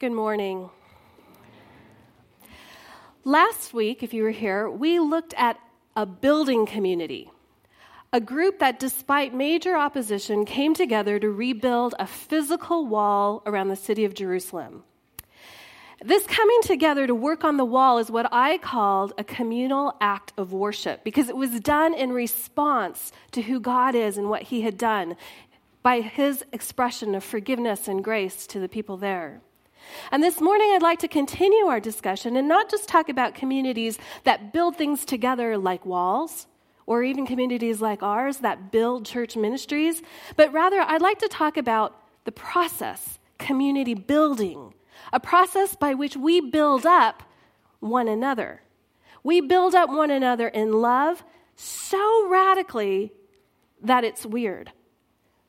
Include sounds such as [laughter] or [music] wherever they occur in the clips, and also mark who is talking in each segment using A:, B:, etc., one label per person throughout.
A: Good morning. Last week, if you were here, we looked at a building community, a group that, despite major opposition, came together to rebuild a physical wall around the city of Jerusalem. This coming together to work on the wall is what I called a communal act of worship because it was done in response to who God is and what He had done by His expression of forgiveness and grace to the people there. And this morning, I'd like to continue our discussion and not just talk about communities that build things together like walls, or even communities like ours that build church ministries, but rather, I'd like to talk about the process, community building, a process by which we build up one another. We build up one another in love so radically that it's weird.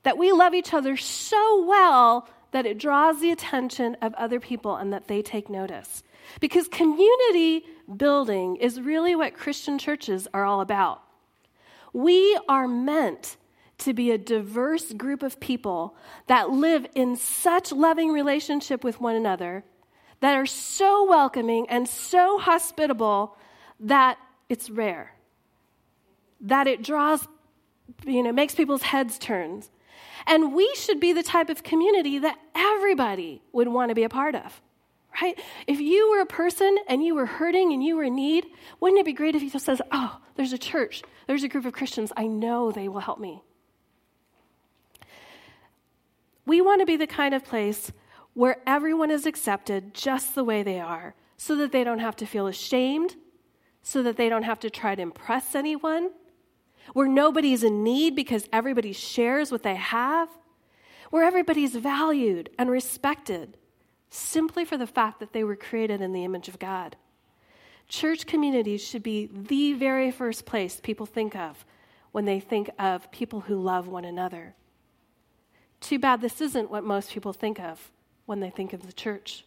A: That we love each other so well that it draws the attention of other people and that they take notice. Because community building is really what Christian churches are all about. We are meant to be a diverse group of people that live in such loving relationship with one another, that are so welcoming and so hospitable that it's rare, that it draws, you know, makes people's heads turn. And we should be the type of community that everybody would want to be a part of, right? If you were a person and you were hurting and you were in need, wouldn't it be great if you just says, "Oh, there's a church, there's a group of Christians. I know they will help me." We want to be the kind of place where everyone is accepted just the way they are, so that they don't have to feel ashamed, so that they don't have to try to impress anyone, where nobody's in need because everybody shares what they have, where everybody's valued and respected simply for the fact that they were created in the image of God. Church communities should be the very first place people think of when they think of people who love one another. Too bad this isn't what most people think of when they think of the church.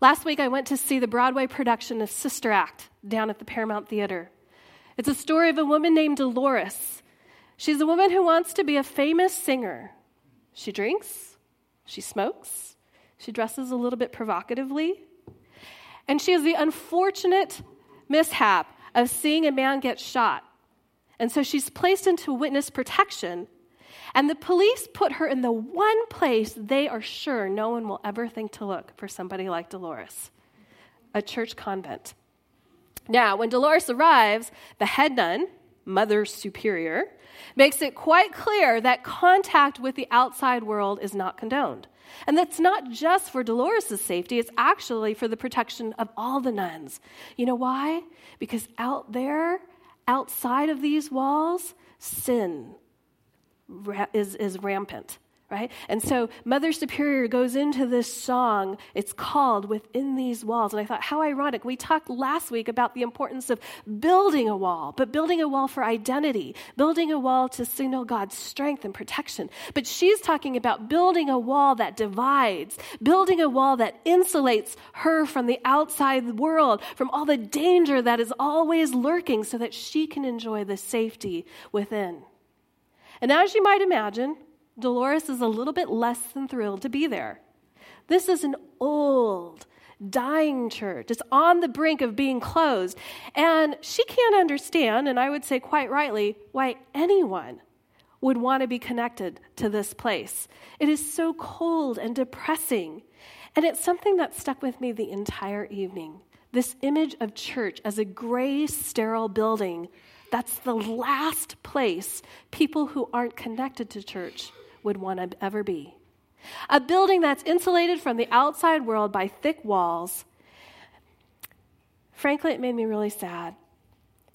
A: Last week, I went to see the Broadway production of Sister Act down at the Paramount Theater. It's a story of a woman named Dolores. She's a woman who wants to be a famous singer. She drinks, she smokes, she dresses a little bit provocatively, and she has the unfortunate mishap of seeing a man get shot. And so she's placed into witness protection. And the police put her in the one place they are sure no one will ever think to look for somebody like Dolores a church convent. Now, when Dolores arrives, the head nun, Mother Superior, makes it quite clear that contact with the outside world is not condoned. And that's not just for Dolores' safety, it's actually for the protection of all the nuns. You know why? Because out there, outside of these walls, sin is, is rampant right? And so Mother Superior goes into this song. It's called Within These Walls. And I thought, how ironic. We talked last week about the importance of building a wall, but building a wall for identity, building a wall to signal God's strength and protection. But she's talking about building a wall that divides, building a wall that insulates her from the outside world, from all the danger that is always lurking, so that she can enjoy the safety within. And as you might imagine, Dolores is a little bit less than thrilled to be there. This is an old, dying church. It's on the brink of being closed. And she can't understand, and I would say quite rightly, why anyone would want to be connected to this place. It is so cold and depressing. And it's something that stuck with me the entire evening. This image of church as a gray, sterile building that's the last place people who aren't connected to church would want to ever be. A building that's insulated from the outside world by thick walls. Frankly, it made me really sad.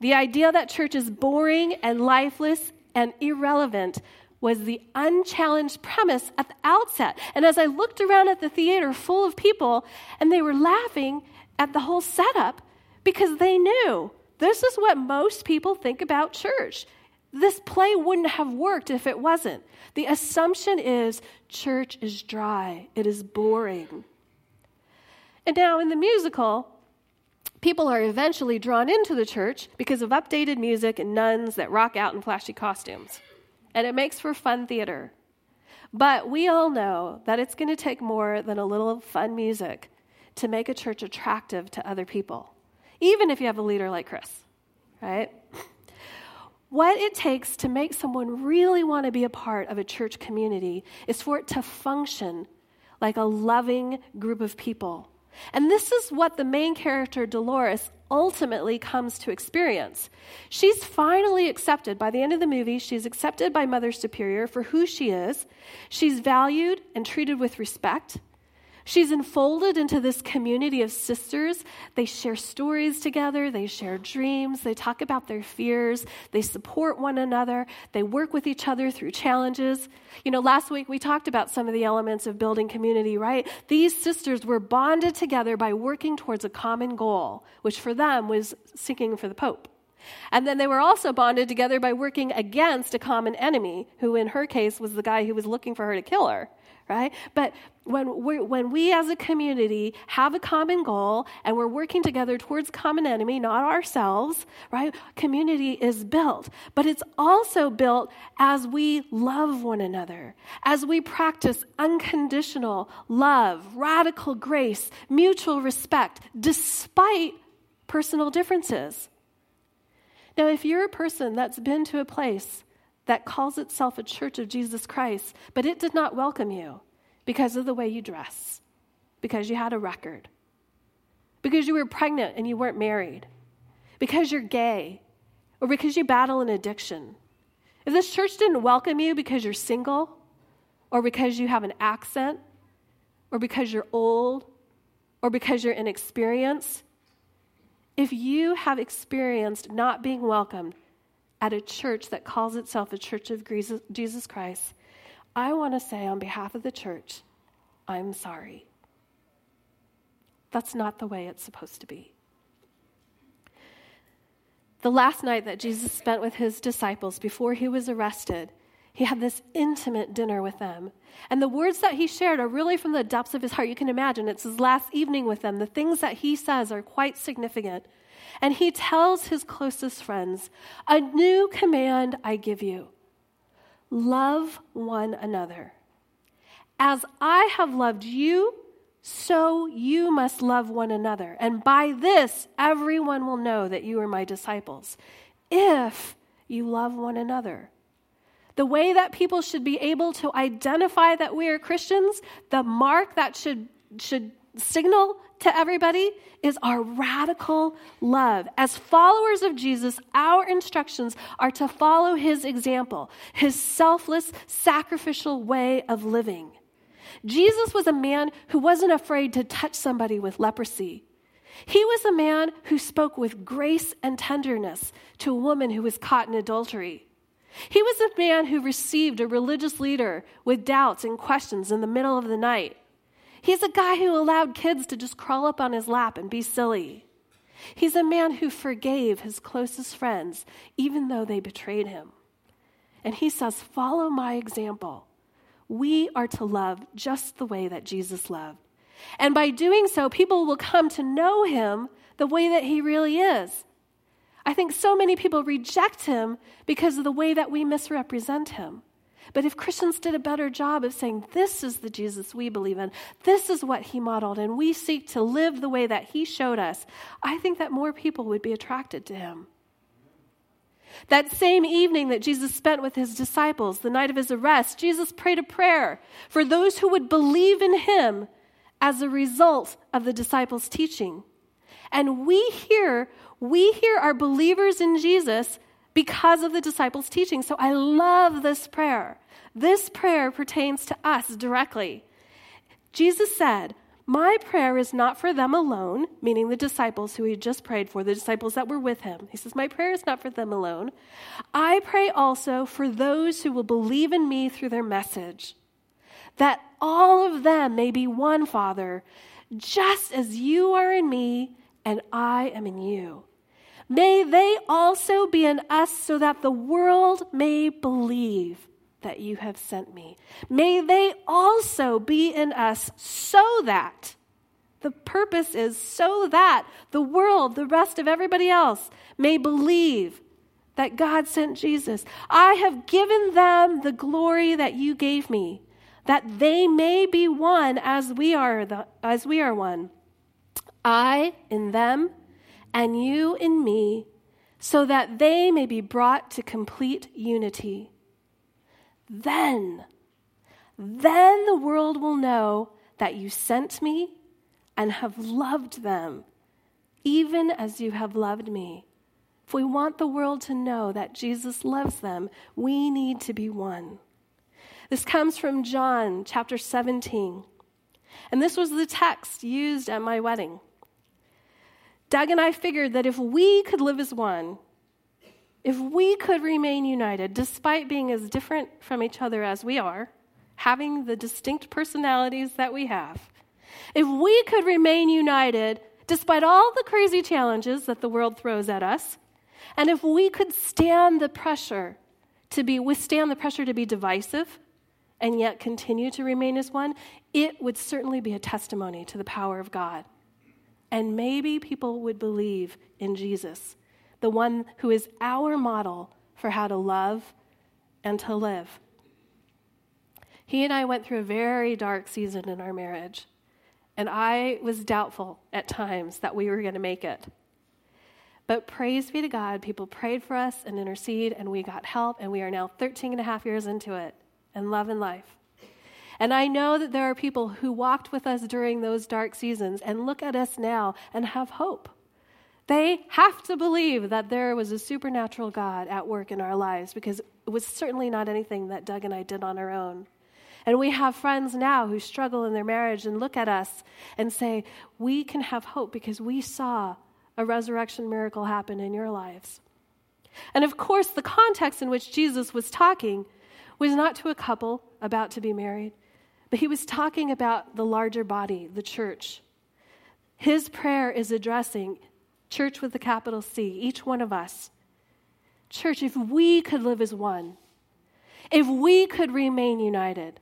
A: The idea that church is boring and lifeless and irrelevant was the unchallenged premise at the outset. And as I looked around at the theater full of people, and they were laughing at the whole setup because they knew this is what most people think about church. This play wouldn't have worked if it wasn't. The assumption is church is dry, it is boring. And now in the musical, people are eventually drawn into the church because of updated music and nuns that rock out in flashy costumes. And it makes for fun theater. But we all know that it's going to take more than a little fun music to make a church attractive to other people, even if you have a leader like Chris, right? What it takes to make someone really want to be a part of a church community is for it to function like a loving group of people. And this is what the main character, Dolores, ultimately comes to experience. She's finally accepted. By the end of the movie, she's accepted by Mother Superior for who she is. She's valued and treated with respect. She's enfolded into this community of sisters. They share stories together, they share dreams, they talk about their fears, they support one another, they work with each other through challenges. You know, last week we talked about some of the elements of building community, right? These sisters were bonded together by working towards a common goal, which for them was seeking for the Pope. And then they were also bonded together by working against a common enemy, who in her case was the guy who was looking for her to kill her right? But when we, when we as a community have a common goal and we're working together towards common enemy, not ourselves, right? Community is built. But it's also built as we love one another, as we practice unconditional love, radical grace, mutual respect, despite personal differences. Now, if you're a person that's been to a place that calls itself a church of Jesus Christ, but it did not welcome you because of the way you dress, because you had a record, because you were pregnant and you weren't married, because you're gay, or because you battle an addiction. If this church didn't welcome you because you're single, or because you have an accent, or because you're old, or because you're inexperienced, if you have experienced not being welcomed, at a church that calls itself a church of Jesus Christ, I want to say on behalf of the church, I'm sorry. That's not the way it's supposed to be. The last night that Jesus spent with his disciples before he was arrested, he had this intimate dinner with them. And the words that he shared are really from the depths of his heart. You can imagine it's his last evening with them. The things that he says are quite significant. And he tells his closest friends, A new command I give you love one another. As I have loved you, so you must love one another. And by this, everyone will know that you are my disciples, if you love one another. The way that people should be able to identify that we are Christians, the mark that should, should signal to everybody is our radical love. As followers of Jesus, our instructions are to follow his example, his selfless, sacrificial way of living. Jesus was a man who wasn't afraid to touch somebody with leprosy. He was a man who spoke with grace and tenderness to a woman who was caught in adultery. He was a man who received a religious leader with doubts and questions in the middle of the night. He's a guy who allowed kids to just crawl up on his lap and be silly. He's a man who forgave his closest friends, even though they betrayed him. And he says, Follow my example. We are to love just the way that Jesus loved. And by doing so, people will come to know him the way that he really is. I think so many people reject him because of the way that we misrepresent him. But if Christians did a better job of saying, this is the Jesus we believe in, this is what he modeled, and we seek to live the way that he showed us, I think that more people would be attracted to him. That same evening that Jesus spent with his disciples, the night of his arrest, Jesus prayed a prayer for those who would believe in him as a result of the disciples' teaching. And we here, we here are believers in Jesus because of the disciples' teaching. So I love this prayer. This prayer pertains to us directly. Jesus said, My prayer is not for them alone, meaning the disciples who he just prayed for, the disciples that were with him. He says, My prayer is not for them alone. I pray also for those who will believe in me through their message, that all of them may be one, Father, just as you are in me and I am in you May they also be in us so that the world may believe that you have sent me. May they also be in us so that, the purpose is so that the world, the rest of everybody else, may believe that God sent Jesus. I have given them the glory that you gave me, that they may be one as we are the, as we are one. I in them and you in me, so that they may be brought to complete unity. Then, then the world will know that you sent me and have loved them, even as you have loved me. If we want the world to know that Jesus loves them, we need to be one. This comes from John chapter 17. And this was the text used at my wedding. Doug and I figured that if we could live as one, if we could remain united, despite being as different from each other as we are, having the distinct personalities that we have, if we could remain united despite all the crazy challenges that the world throws at us, and if we could stand the pressure to be withstand the pressure to be divisive and yet continue to remain as one, it would certainly be a testimony to the power of God. And maybe people would believe in Jesus, the one who is our model for how to love and to live. He and I went through a very dark season in our marriage, and I was doubtful at times that we were going to make it. But praise be to God, people prayed for us and intercede, and we got help, and we are now 13 and a half years into it and love and life. And I know that there are people who walked with us during those dark seasons and look at us now and have hope. They have to believe that there was a supernatural God at work in our lives because it was certainly not anything that Doug and I did on our own. And we have friends now who struggle in their marriage and look at us and say, We can have hope because we saw a resurrection miracle happen in your lives. And of course, the context in which Jesus was talking was not to a couple about to be married, but he was talking about the larger body, the church. His prayer is addressing church with a capital C, each one of us. Church, if we could live as one, if we could remain united,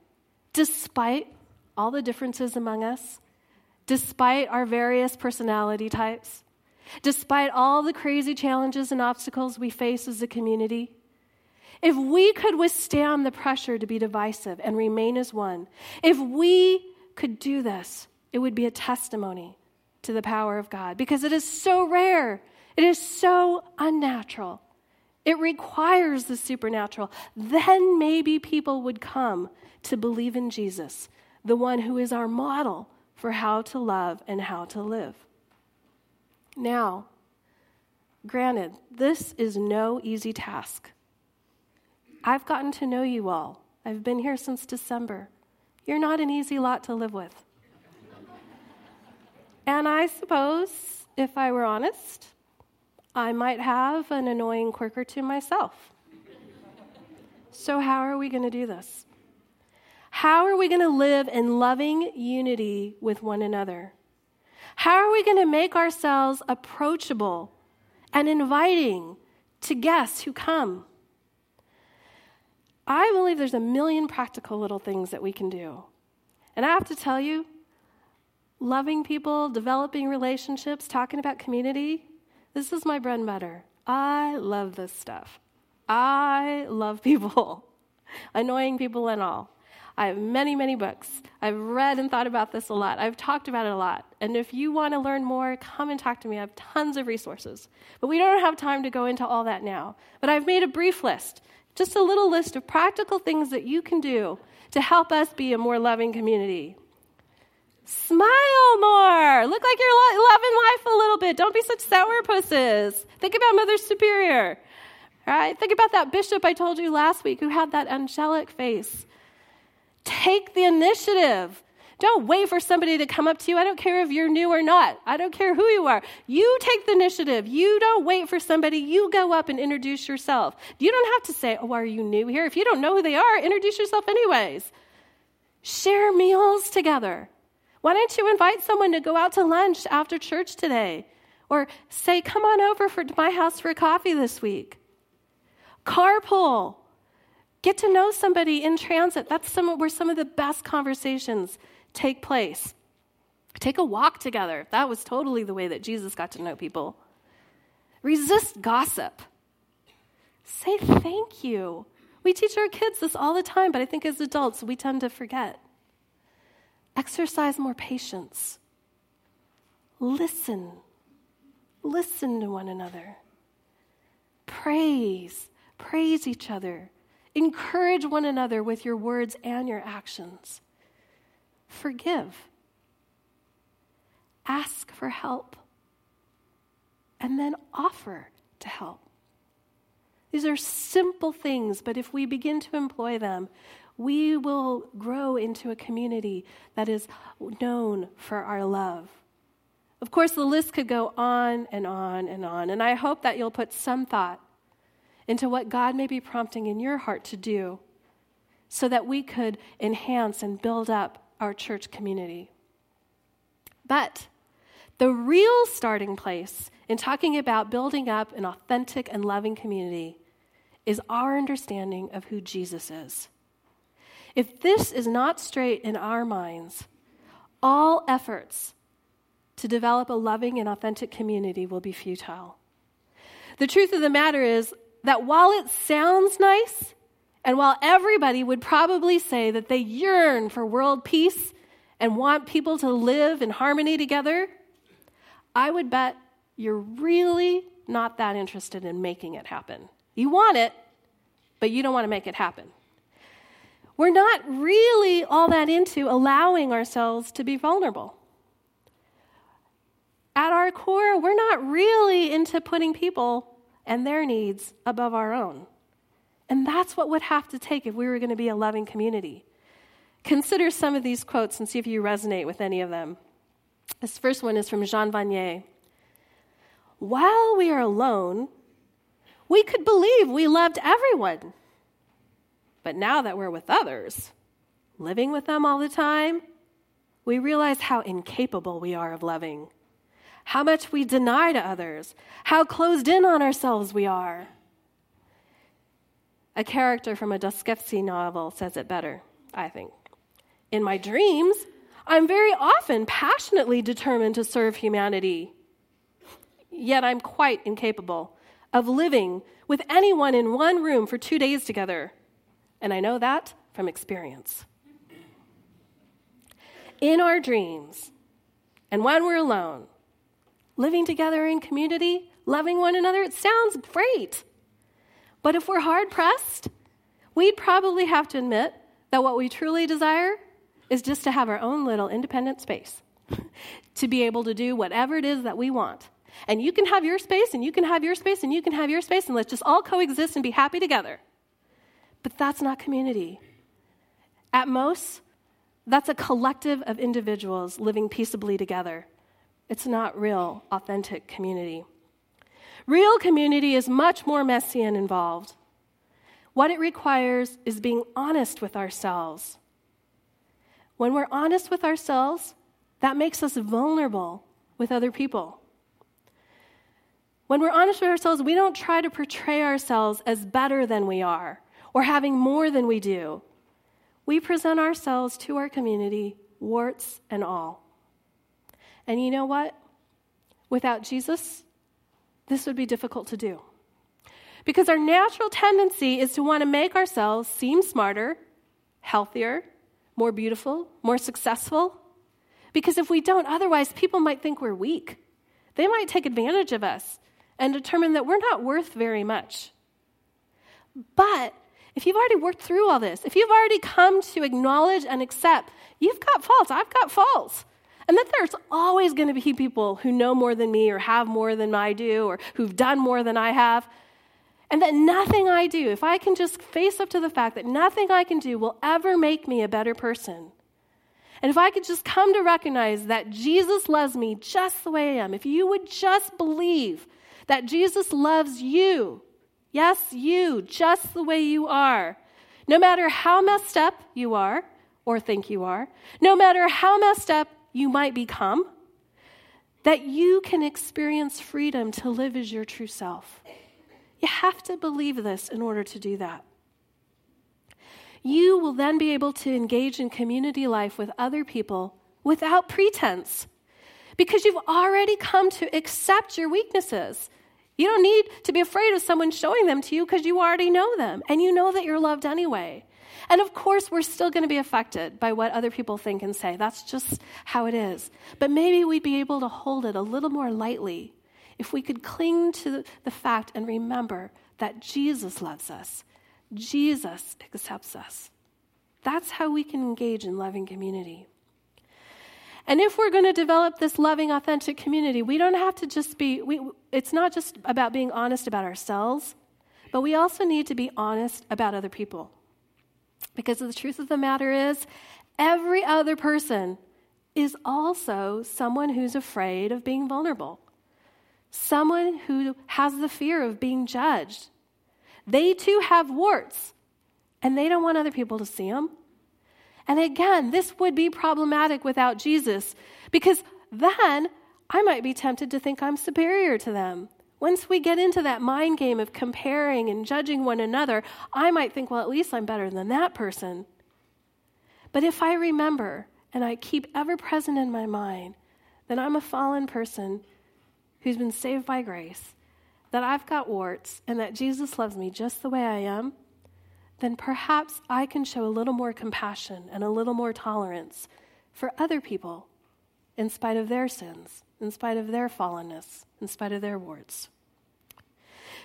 A: despite all the differences among us, despite our various personality types, despite all the crazy challenges and obstacles we face as a community, if we could withstand the pressure to be divisive and remain as one, if we could do this, it would be a testimony to the power of God because it is so rare, it is so unnatural. It requires the supernatural. Then maybe people would come to believe in Jesus, the one who is our model for how to love and how to live. Now, granted, this is no easy task. I've gotten to know you all. I've been here since December. You're not an easy lot to live with. and I suppose, if I were honest, I might have an annoying quirk or two myself. so, how are we going to do this? How are we going to live in loving unity with one another? How are we going to make ourselves approachable and inviting to guests who come? I believe there's a million practical little things that we can do. And I have to tell you, loving people, developing relationships, talking about community, this is my bread and butter. I love this stuff. I love [laughs] people, annoying people and all. I have many, many books. I've read and thought about this a lot. I've talked about it a lot. And if you want to learn more, come and talk to me. I have tons of resources. But we don't have time to go into all that now. But I've made a brief list just a little list of practical things that you can do to help us be a more loving community. Smile more. Look like you're loving life a little bit. Don't be such sourpusses. Think about Mother Superior. Right? Think about that bishop I told you last week who had that angelic face. Take the initiative. Don't wait for somebody to come up to you. I don't care if you're new or not. I don't care who you are. You take the initiative. You don't wait for somebody. You go up and introduce yourself. You don't have to say, Oh, are you new here? If you don't know who they are, introduce yourself anyways. Share meals together. Why don't you invite someone to go out to lunch after church today? Or say, Come on over for, to my house for coffee this week. Carpool. Get to know somebody in transit. That's some, where some of the best conversations take place. Take a walk together. That was totally the way that Jesus got to know people. Resist gossip. Say thank you We teach our kids this all the time, but I think as adults, we tend to forget. Exercise more patience. Listen. Listen to one another. Praise. Praise each other. Encourage one another with your words and your actions. Forgive. Ask for help. And then offer to help. These are simple things, but if we begin to employ them, we will grow into a community that is known for our love. Of course, the list could go on and on and on, and I hope that you'll put some thought into what God may be prompting in your heart to do so that we could enhance and build up our church community. But the real starting place in talking about building up an authentic and loving community is our understanding of who Jesus is. If this is not straight in our minds, all efforts to develop a loving and authentic community will be futile. The truth of the matter is that while it sounds nice, and while everybody would probably say that they yearn for world peace and want people to live in harmony together, I would bet you're really not that interested in making it happen. You want it, but you don't want to make it happen. We're not really all that into allowing ourselves to be vulnerable. At our core, we're not really into putting people and their needs above our own. And that's what would have to take if we were going to be a loving community. Consider some of these quotes and see if you resonate with any of them. This first one is from Jean Vanier. While we are alone, we could believe we loved everyone. But now that we're with others, living with them all the time, we realize how incapable we are of loving, how much we deny to others, how closed in on ourselves we are. A character from a Dostoevsky novel says it better, I think. In my dreams, I'm very often passionately determined to serve humanity. Yet I'm quite incapable of living with anyone in one room for two days together. And I know that from experience. In our dreams, and when we're alone, living together in community, loving one another, it sounds great. But if we're hard pressed, we'd probably have to admit that what we truly desire is just to have our own little independent space, [laughs] to be able to do whatever it is that we want. And you can have your space, and you can have your space, and you can have your space, and let's just all coexist and be happy together. But that's not community. At most, that's a collective of individuals living peaceably together. It's not real, authentic community. Real community is much more messy and involved. What it requires is being honest with ourselves when we're honest with ourselves, that makes us vulnerable with other people. When we're honest with ourselves, we don't try to portray ourselves as better than we are or having more than we do. We present ourselves to our community, warts and all. And you know what? Without Jesus, this would be difficult to do. Because our natural tendency is to want to make ourselves seem smarter, healthier, more beautiful, more successful? Because if we don't, otherwise, people might think we're weak. They might take advantage of us and determine that we're not worth very much. But if you've already worked through all this, if you've already come to acknowledge and accept you've got faults, I've got faults, and that there's always going to be people who know more than me or have more than I do or who've done more than I have, and that nothing I do, if I can just face up to the fact that nothing I can do will ever make me a better person, and if I could just come to recognize that Jesus loves me just the way I am, if you would just believe that Jesus loves you, yes, you, just the way you are, no matter how messed up you are or think you are, no matter how messed up you might become, that you can experience freedom to live as your true self. You have to believe this in order to do that. You will then be able to engage in community life with other people without pretense because you've already come to accept your weaknesses. You don't need to be afraid of someone showing them to you because you already know them and you know that you're loved anyway. And of course, we're still going to be affected by what other people think and say. That's just how it is. But maybe we'd be able to hold it a little more lightly if we could cling to the fact and remember that Jesus loves us, Jesus accepts us. That's how we can engage in loving community. And if we're going to develop this loving, authentic community, we don't have to just be, we, it's not just about being honest about ourselves, but we also need to be honest about other people. Because the truth of the matter is, every other person is also someone who's afraid of being vulnerable, someone who has the fear of being judged. They too have warts, and they don't want other people to see them. And again, this would be problematic without Jesus because then I might be tempted to think I'm superior to them. Once we get into that mind game of comparing and judging one another, I might think, well, at least I'm better than that person. But if I remember and I keep ever present in my mind that I'm a fallen person who's been saved by grace, that I've got warts, and that Jesus loves me just the way I am, then perhaps I can show a little more compassion and a little more tolerance for other people in spite of their sins, in spite of their fallenness, in spite of their warts.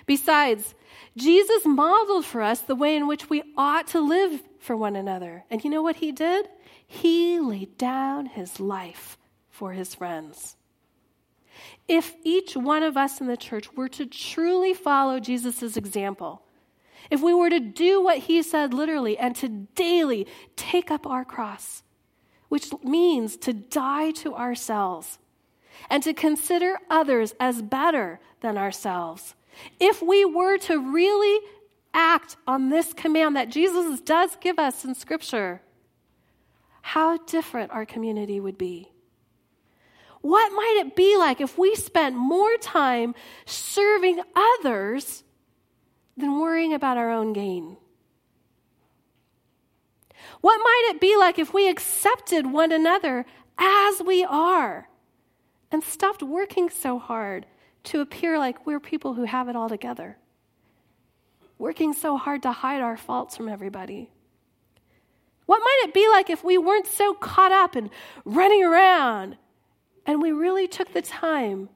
A: Besides, Jesus modeled for us the way in which we ought to live for one another. And you know what he did? He laid down his life for his friends. If each one of us in the church were to truly follow Jesus' example, if we were to do what he said literally and to daily take up our cross, which means to die to ourselves and to consider others as better than ourselves, if we were to really act on this command that Jesus does give us in Scripture, how different our community would be. What might it be like if we spent more time serving others than worrying about our own gain? What might it be like if we accepted one another as we are and stopped working so hard to appear like we're people who have it all together? Working so hard to hide our faults from everybody. What might it be like if we weren't so caught up in running around and we really took the time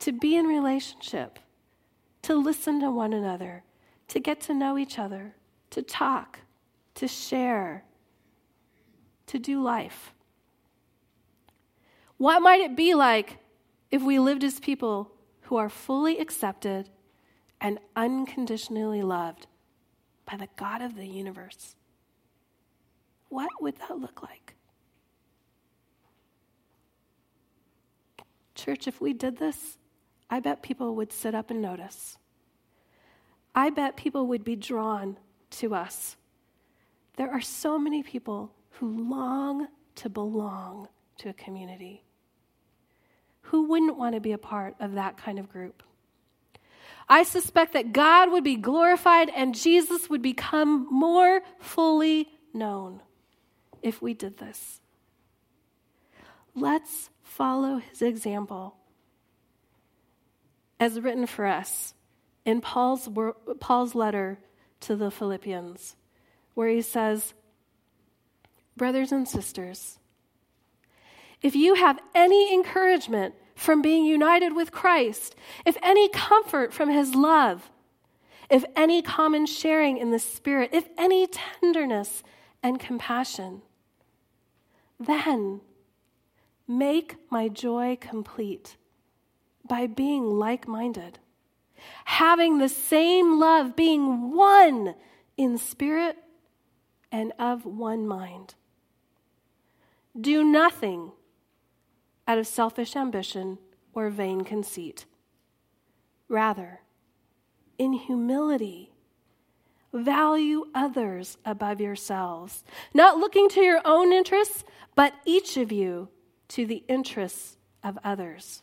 A: to be in relationship to listen to one another, to get to know each other, to talk, to share, to do life. What might it be like if we lived as people who are fully accepted and unconditionally loved by the God of the universe? What would that look like? Church, if we did this, I bet people would sit up and notice. I bet people would be drawn to us. There are so many people who long to belong to a community. Who wouldn't want to be a part of that kind of group? I suspect that God would be glorified and Jesus would become more fully known if we did this. Let's follow his example as written for us in Paul's, Paul's letter to the Philippians, where he says, Brothers and sisters, if you have any encouragement from being united with Christ, if any comfort from his love, if any common sharing in the Spirit, if any tenderness and compassion, then make my joy complete by being like minded, having the same love, being one in spirit and of one mind. Do nothing out of selfish ambition or vain conceit. Rather, in humility, value others above yourselves, not looking to your own interests, but each of you to the interests of others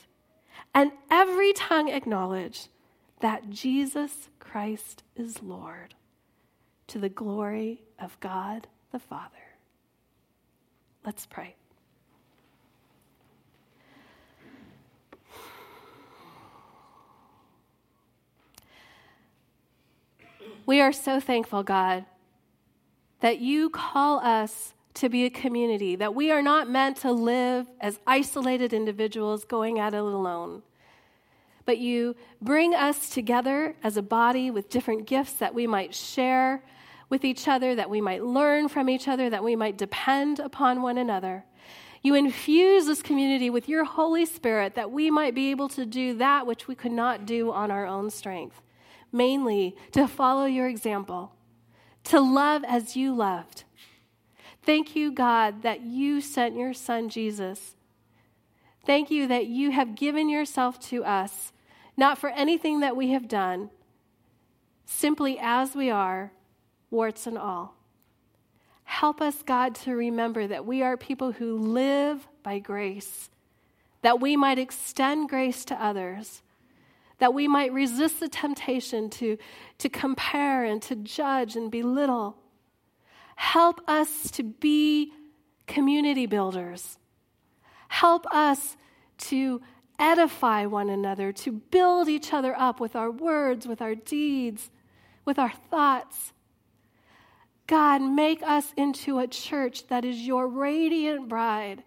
A: and every tongue acknowledge that Jesus Christ is Lord, to the glory of God the Father. Let's pray. We are so thankful, God, that you call us to be a community, that we are not meant to live as isolated individuals going at it alone. But you bring us together as a body with different gifts that we might share with each other, that we might learn from each other, that we might depend upon one another. You infuse this community with your Holy Spirit that we might be able to do that which we could not do on our own strength mainly to follow your example, to love as you loved. Thank you, God, that you sent your son Jesus. Thank you that you have given yourself to us, not for anything that we have done, simply as we are, warts and all. Help us, God, to remember that we are people who live by grace, that we might extend grace to others that we might resist the temptation to, to compare and to judge and belittle. Help us to be community builders. Help us to edify one another, to build each other up with our words, with our deeds, with our thoughts. God, make us into a church that is your radiant bride,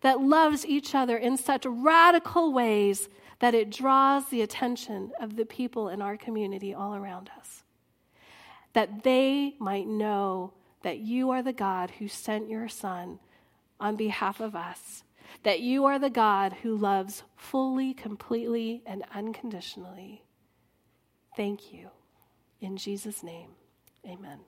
A: that loves each other in such radical ways that it draws the attention of the people in our community all around us. That they might know that you are the God who sent your Son on behalf of us, that you are the God who loves fully, completely, and unconditionally. Thank you. In Jesus' name, amen.